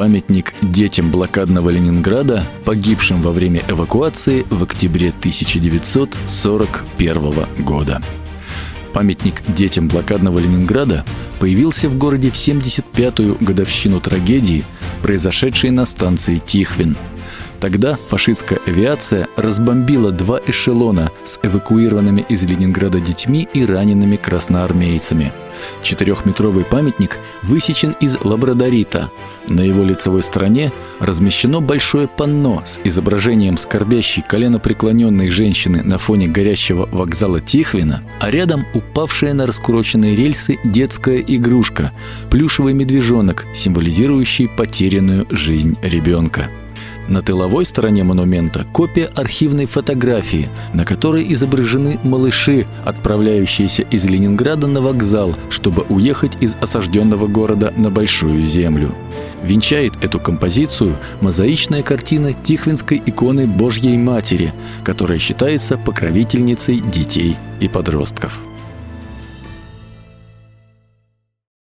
Памятник детям блокадного Ленинграда, погибшим во время эвакуации в октябре 1941 года. Памятник детям блокадного Ленинграда появился в городе в 75-ю годовщину трагедии, произошедшей на станции Тихвин – Тогда фашистская авиация разбомбила два эшелона с эвакуированными из Ленинграда детьми и ранеными красноармейцами. Четырехметровый памятник высечен из лабрадорита. На его лицевой стороне размещено большое панно с изображением скорбящей коленопреклоненной женщины на фоне горящего вокзала Тихвина, а рядом упавшая на раскуроченные рельсы детская игрушка – плюшевый медвежонок, символизирующий потерянную жизнь ребенка. На тыловой стороне монумента копия архивной фотографии, на которой изображены малыши, отправляющиеся из Ленинграда на вокзал, чтобы уехать из осажденного города на Большую Землю. Венчает эту композицию мозаичная картина Тихвинской иконы Божьей Матери, которая считается покровительницей детей и подростков.